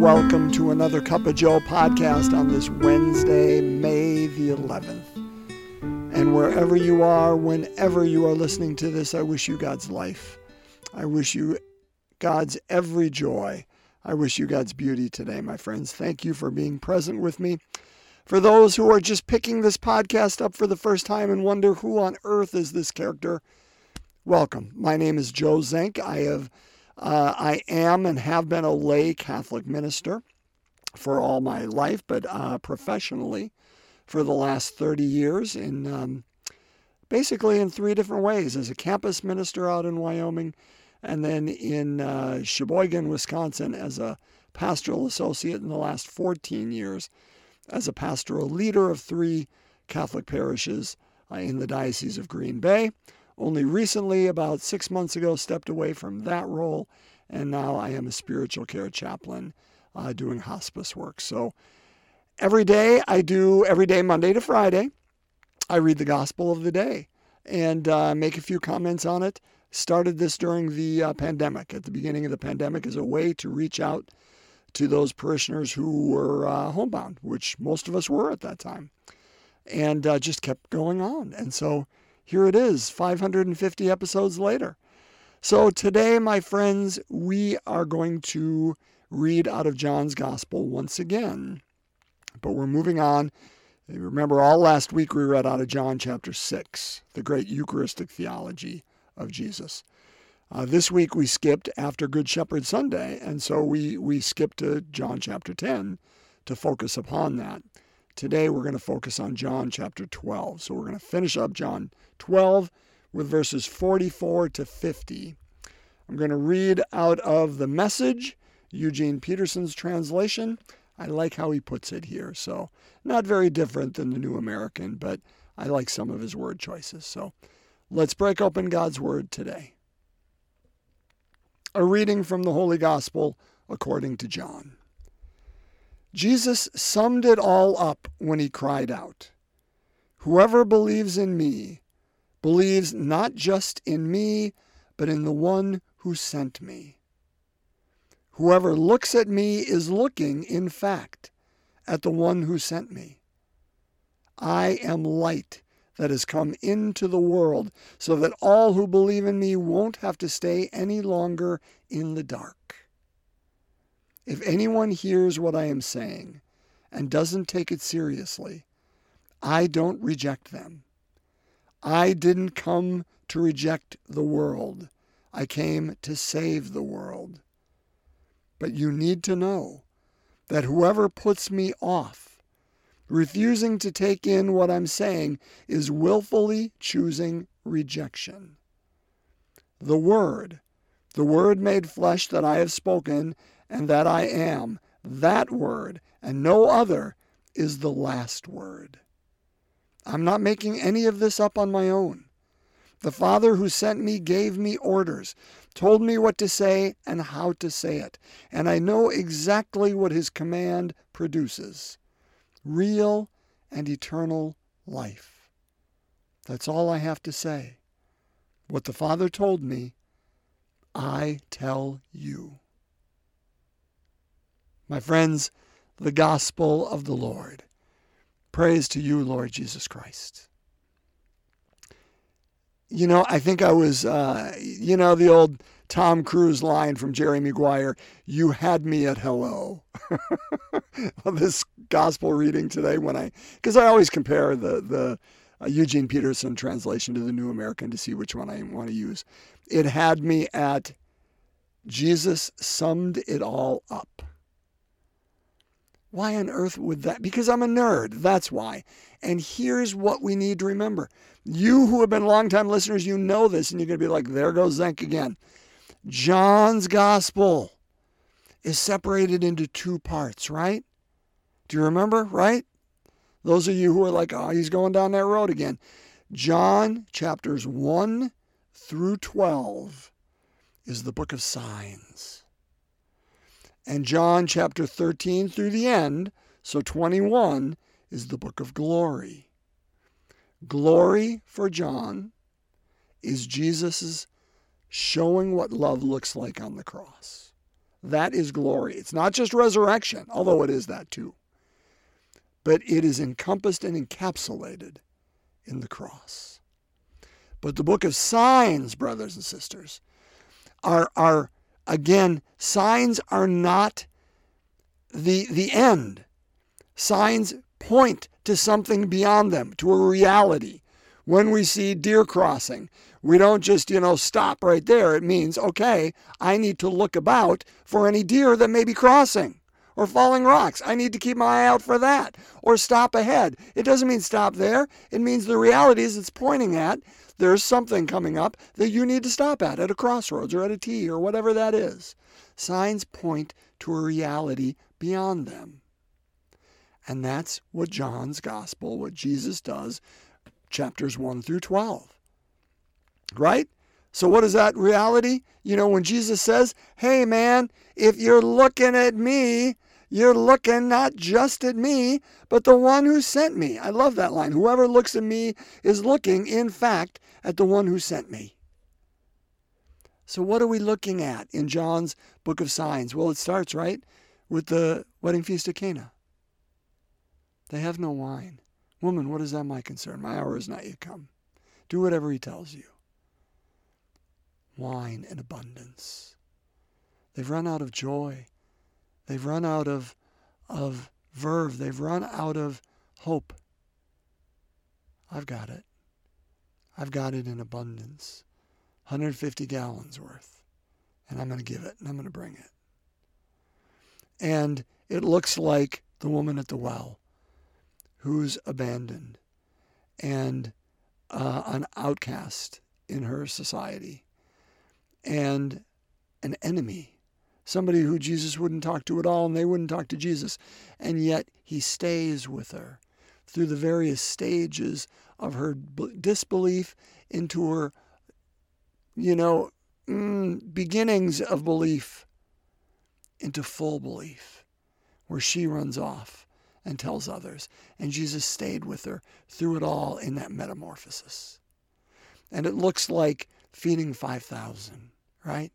welcome to another Cup of Joe podcast on this Wednesday, May the 11th. And wherever you are, whenever you are listening to this, I wish you God's life. I wish you God's every joy. I wish you God's beauty today, my friends. Thank you for being present with me. For those who are just picking this podcast up for the first time and wonder who on earth is this character, welcome. My name is Joe Zenk. I have uh, I am and have been a lay Catholic minister for all my life, but uh, professionally for the last 30 years in um, basically in three different ways. As a campus minister out in Wyoming, and then in uh, Sheboygan, Wisconsin, as a pastoral associate in the last 14 years, as a pastoral leader of three Catholic parishes uh, in the Diocese of Green Bay only recently, about six months ago, stepped away from that role, and now I am a spiritual care chaplain uh, doing hospice work. So every day I do, every day, Monday to Friday, I read the gospel of the day and uh, make a few comments on it. Started this during the uh, pandemic, at the beginning of the pandemic, as a way to reach out to those parishioners who were uh, homebound, which most of us were at that time, and uh, just kept going on. And so here it is, 550 episodes later. So today, my friends, we are going to read out of John's Gospel once again. But we're moving on. Remember, all last week we read out of John chapter 6, the great Eucharistic theology of Jesus. Uh, this week we skipped after Good Shepherd Sunday, and so we, we skipped to John chapter 10 to focus upon that. Today we're going to focus on John chapter 12. So we're going to finish up John 12 with verses 44 to 50. I'm going to read out of the message, Eugene Peterson's translation. I like how he puts it here. So, not very different than the New American, but I like some of his word choices. So, let's break open God's word today. A reading from the Holy Gospel according to John. Jesus summed it all up when he cried out Whoever believes in me believes not just in me, but in the one who sent me. Whoever looks at me is looking, in fact, at the one who sent me. I am light that has come into the world so that all who believe in me won't have to stay any longer in the dark. If anyone hears what I am saying and doesn't take it seriously, I don't reject them. I didn't come to reject the world. I came to save the world. But you need to know that whoever puts me off, refusing to take in what I'm saying, is willfully choosing rejection. The Word, the Word made flesh that I have spoken, and that I am, that word, and no other, is the last word. I'm not making any of this up on my own. The Father who sent me gave me orders, told me what to say and how to say it, and I know exactly what his command produces real and eternal life. That's all I have to say. What the Father told me, I tell you. My friends, the gospel of the Lord. Praise to you, Lord Jesus Christ. You know, I think I was, uh, you know, the old Tom Cruise line from Jerry Maguire, you had me at hello. this gospel reading today when I, because I always compare the, the uh, Eugene Peterson translation to the New American to see which one I want to use. It had me at Jesus summed it all up. Why on earth would that? Because I'm a nerd. That's why. And here's what we need to remember. You who have been longtime listeners, you know this, and you're going to be like, there goes Zenk again. John's gospel is separated into two parts, right? Do you remember, right? Those of you who are like, oh, he's going down that road again. John chapters 1 through 12 is the book of signs and John chapter 13 through the end, so 21, is the book of glory. Glory for John is Jesus' showing what love looks like on the cross. That is glory. It's not just resurrection, although it is that too. But it is encompassed and encapsulated in the cross. But the book of signs, brothers and sisters, are, are again, signs are not the, the end. Signs point to something beyond them, to a reality. When we see deer crossing, we don't just, you know, stop right there. It means, okay, I need to look about for any deer that may be crossing or falling rocks. I need to keep my eye out for that or stop ahead. It doesn't mean stop there. It means the realities it's pointing at, there's something coming up that you need to stop at, at a crossroads or at a T or whatever that is. Signs point to a reality beyond them. And that's what John's gospel, what Jesus does, chapters 1 through 12. Right? So, what is that reality? You know, when Jesus says, Hey, man, if you're looking at me, you're looking not just at me, but the one who sent me. I love that line. Whoever looks at me is looking, in fact, at the one who sent me. So, what are we looking at in John's book of signs? Well, it starts, right, with the wedding feast at Cana. They have no wine. Woman, what is that my concern? My hour is not yet come. Do whatever he tells you. Wine in abundance. They've run out of joy. They've run out of, of verve. They've run out of hope. I've got it. I've got it in abundance. 150 gallons worth. And I'm going to give it and I'm going to bring it. And it looks like the woman at the well who's abandoned and uh, an outcast in her society and an enemy, somebody who Jesus wouldn't talk to at all and they wouldn't talk to Jesus. And yet he stays with her through the various stages of her disbelief into her, you know, mm, beginnings of belief into full belief, where she runs off and tells others. And Jesus stayed with her through it all in that metamorphosis. And it looks like feeding 5,000, right?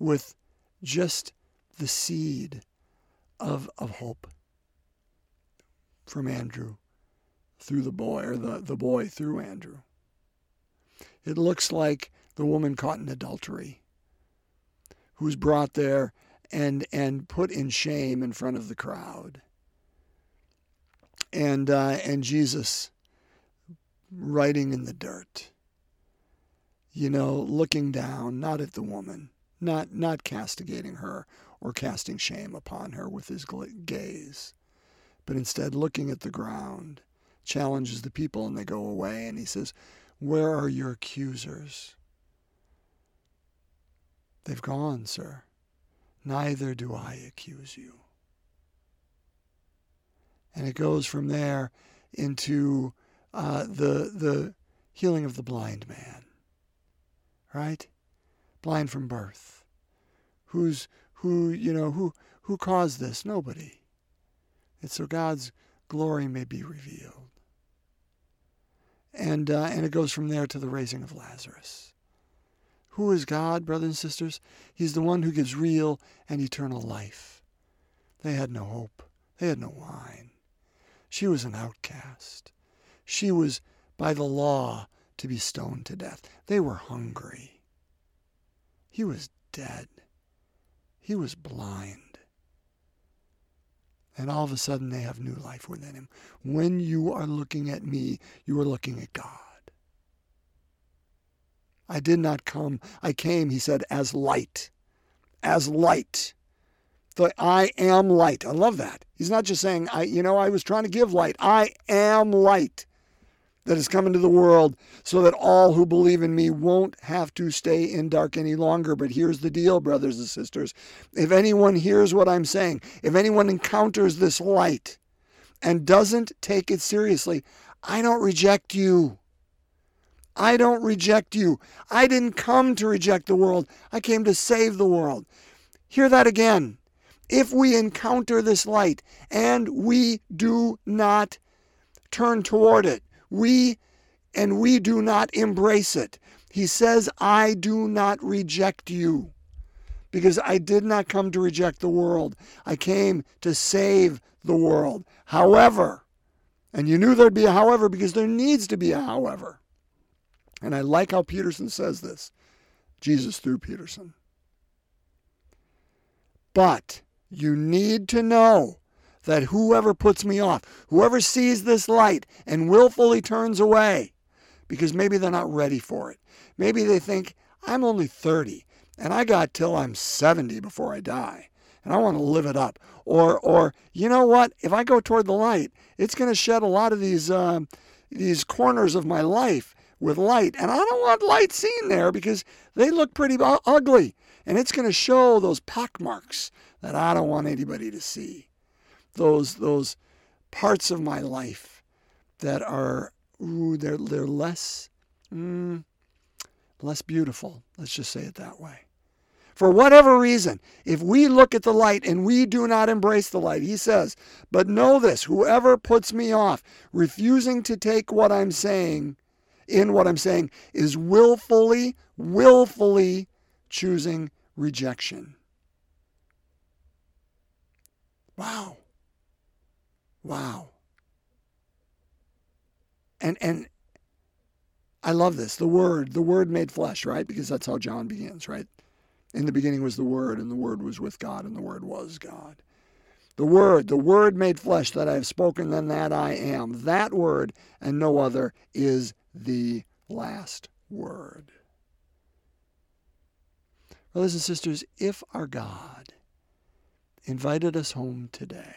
With just the seed of, of hope from Andrew through the boy, or the, the boy through Andrew. It looks like the woman caught in adultery, who's brought there and, and put in shame in front of the crowd and uh, and Jesus writing in the dirt. You know, looking down, not at the woman, not not castigating her or casting shame upon her with his gaze, but instead looking at the ground, challenges the people and they go away and he says, "Where are your accusers?" They've gone, sir. Neither do I accuse you. And it goes from there into uh, the, the healing of the blind man, right? Blind from birth. Who's, who, you know, who, who caused this? Nobody. It's so God's glory may be revealed. And, uh, and it goes from there to the raising of Lazarus. Who is God, brothers and sisters? He's the one who gives real and eternal life. They had no hope. They had no wine. She was an outcast. She was, by the law, to be stoned to death. They were hungry. He was dead. He was blind. And all of a sudden, they have new life within him. When you are looking at me, you are looking at God. I did not come. I came, he said, as light. As light the I am light. I love that. He's not just saying, I, you know, I was trying to give light. I am light that has come into the world so that all who believe in me won't have to stay in dark any longer. But here's the deal, brothers and sisters. If anyone hears what I'm saying, if anyone encounters this light and doesn't take it seriously, I don't reject you. I don't reject you. I didn't come to reject the world. I came to save the world. Hear that again if we encounter this light and we do not turn toward it, we and we do not embrace it. He says, I do not reject you, because I did not come to reject the world. I came to save the world. However, and you knew there'd be a however because there needs to be a however. And I like how Peterson says this Jesus through Peterson. But you need to know that whoever puts me off, whoever sees this light and willfully turns away, because maybe they're not ready for it. Maybe they think, I'm only 30 and I got till I'm 70 before I die and I want to live it up. Or, or you know what? If I go toward the light, it's going to shed a lot of these, uh, these corners of my life with light. And I don't want light seen there because they look pretty ugly. And it's going to show those pock marks that I don't want anybody to see. Those, those parts of my life that are, ooh, they're, they're less, mm, less beautiful. Let's just say it that way. For whatever reason, if we look at the light and we do not embrace the light, he says, but know this whoever puts me off, refusing to take what I'm saying, in what I'm saying, is willfully, willfully choosing rejection. Wow. Wow. And and I love this. The word, the word made flesh, right? Because that's how John begins, right? In the beginning was the Word, and the Word was with God, and the Word was God. The Word, the Word made flesh that I have spoken, and that I am. That Word and no other is the last Word. Brothers and sisters, if our God invited us home today,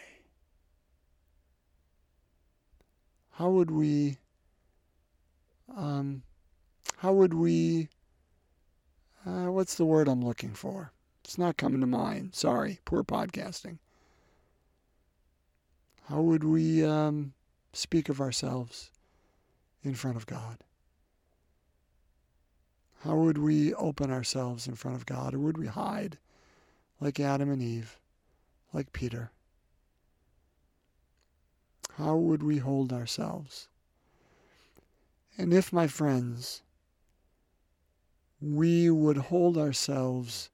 how would we um, how would we uh, what's the word I'm looking for? It's not coming to mind. Sorry, poor podcasting. How would we um, speak of ourselves in front of God? How would we open ourselves in front of God? Or would we hide like Adam and Eve, like Peter? How would we hold ourselves? And if, my friends, we would hold ourselves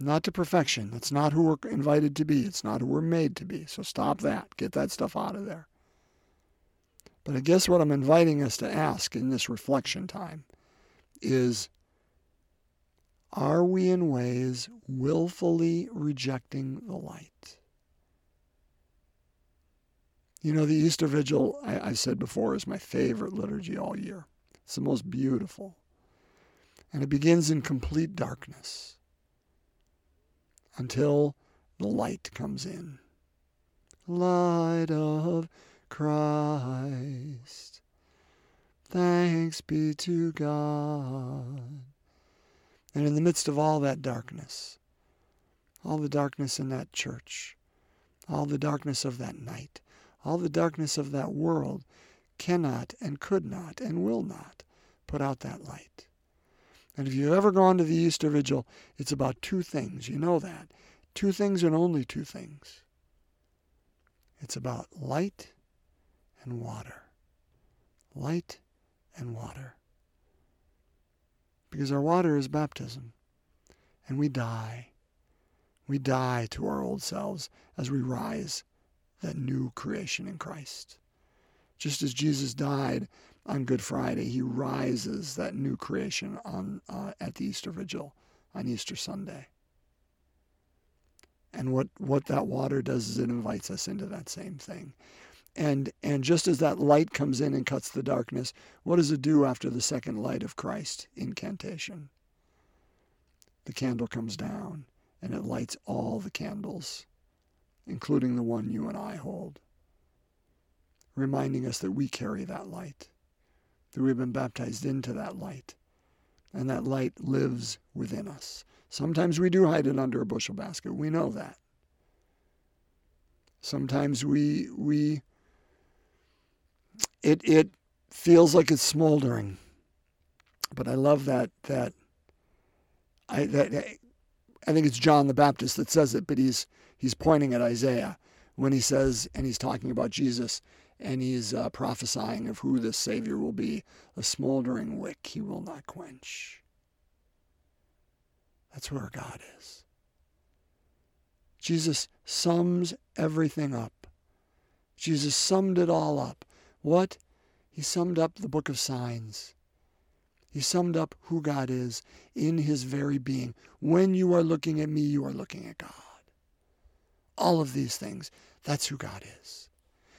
not to perfection. That's not who we're invited to be. It's not who we're made to be. So stop that. Get that stuff out of there. But I guess what I'm inviting us to ask in this reflection time is are we in ways willfully rejecting the light? You know, the Easter Vigil, I, I said before, is my favorite liturgy all year. It's the most beautiful. And it begins in complete darkness until the light comes in. Light of Christ, thanks be to God. And in the midst of all that darkness, all the darkness in that church, all the darkness of that night, all the darkness of that world cannot and could not and will not put out that light. And if you've ever gone to the Easter Vigil, it's about two things. You know that. Two things and only two things. It's about light and water. Light and water. Because our water is baptism. And we die. We die to our old selves as we rise, that new creation in Christ. Just as Jesus died on Good Friday, he rises that new creation on uh, at the Easter Vigil on Easter Sunday. And what, what that water does is it invites us into that same thing. And and just as that light comes in and cuts the darkness, what does it do after the second light of Christ incantation? The candle comes down and it lights all the candles, including the one you and I hold, reminding us that we carry that light that we've been baptized into that light. And that light lives within us. Sometimes we do hide it under a bushel basket. We know that. Sometimes we we it it feels like it's smoldering. But I love that that I that I think it's John the Baptist that says it, but he's he's pointing at Isaiah when he says and he's talking about Jesus and he's uh, prophesying of who this Savior will be a smoldering wick he will not quench. That's where God is. Jesus sums everything up. Jesus summed it all up. What? He summed up the book of signs. He summed up who God is in his very being. When you are looking at me, you are looking at God. All of these things, that's who God is.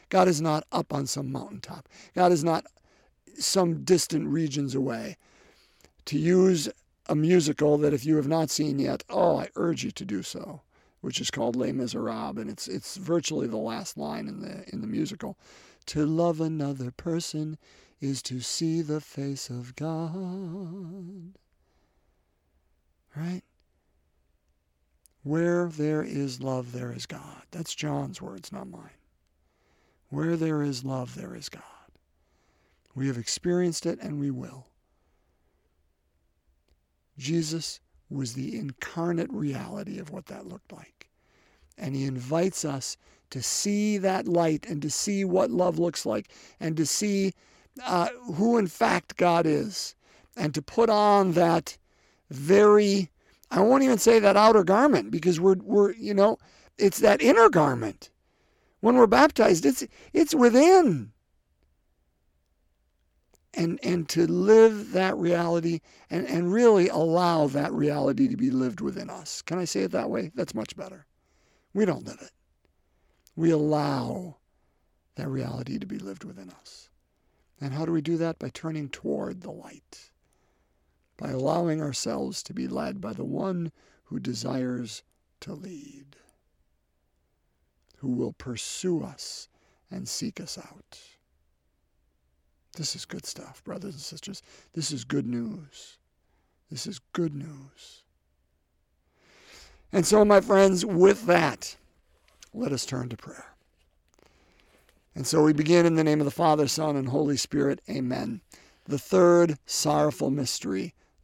God is not up on some mountaintop. God is not some distant regions away. To use a musical that if you have not seen yet, oh, I urge you to do so, which is called Les Miserables, and it's it's virtually the last line in the in the musical. To love another person is to see the face of God. Right? Where there is love, there is God. That's John's words, not mine. Where there is love, there is God. We have experienced it and we will. Jesus was the incarnate reality of what that looked like. And he invites us to see that light and to see what love looks like and to see uh, who in fact God is and to put on that very, I won't even say that outer garment because we're, we're you know, it's that inner garment. When we're baptized, it's, it's within and and to live that reality and, and really allow that reality to be lived within us. Can I say it that way? That's much better. We don't live it. We allow that reality to be lived within us. And how do we do that? By turning toward the light. By allowing ourselves to be led by the one who desires to lead, who will pursue us and seek us out. This is good stuff, brothers and sisters. This is good news. This is good news. And so, my friends, with that, let us turn to prayer. And so we begin in the name of the Father, Son, and Holy Spirit. Amen. The third sorrowful mystery,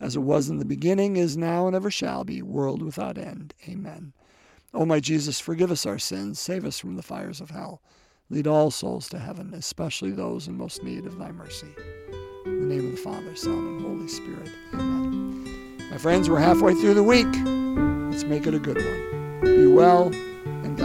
as it was in the beginning, is now, and ever shall be, world without end. Amen. O my Jesus, forgive us our sins, save us from the fires of hell. Lead all souls to heaven, especially those in most need of thy mercy. In the name of the Father, Son, and Holy Spirit. Amen. My friends, we're halfway through the week. Let's make it a good one. Be well and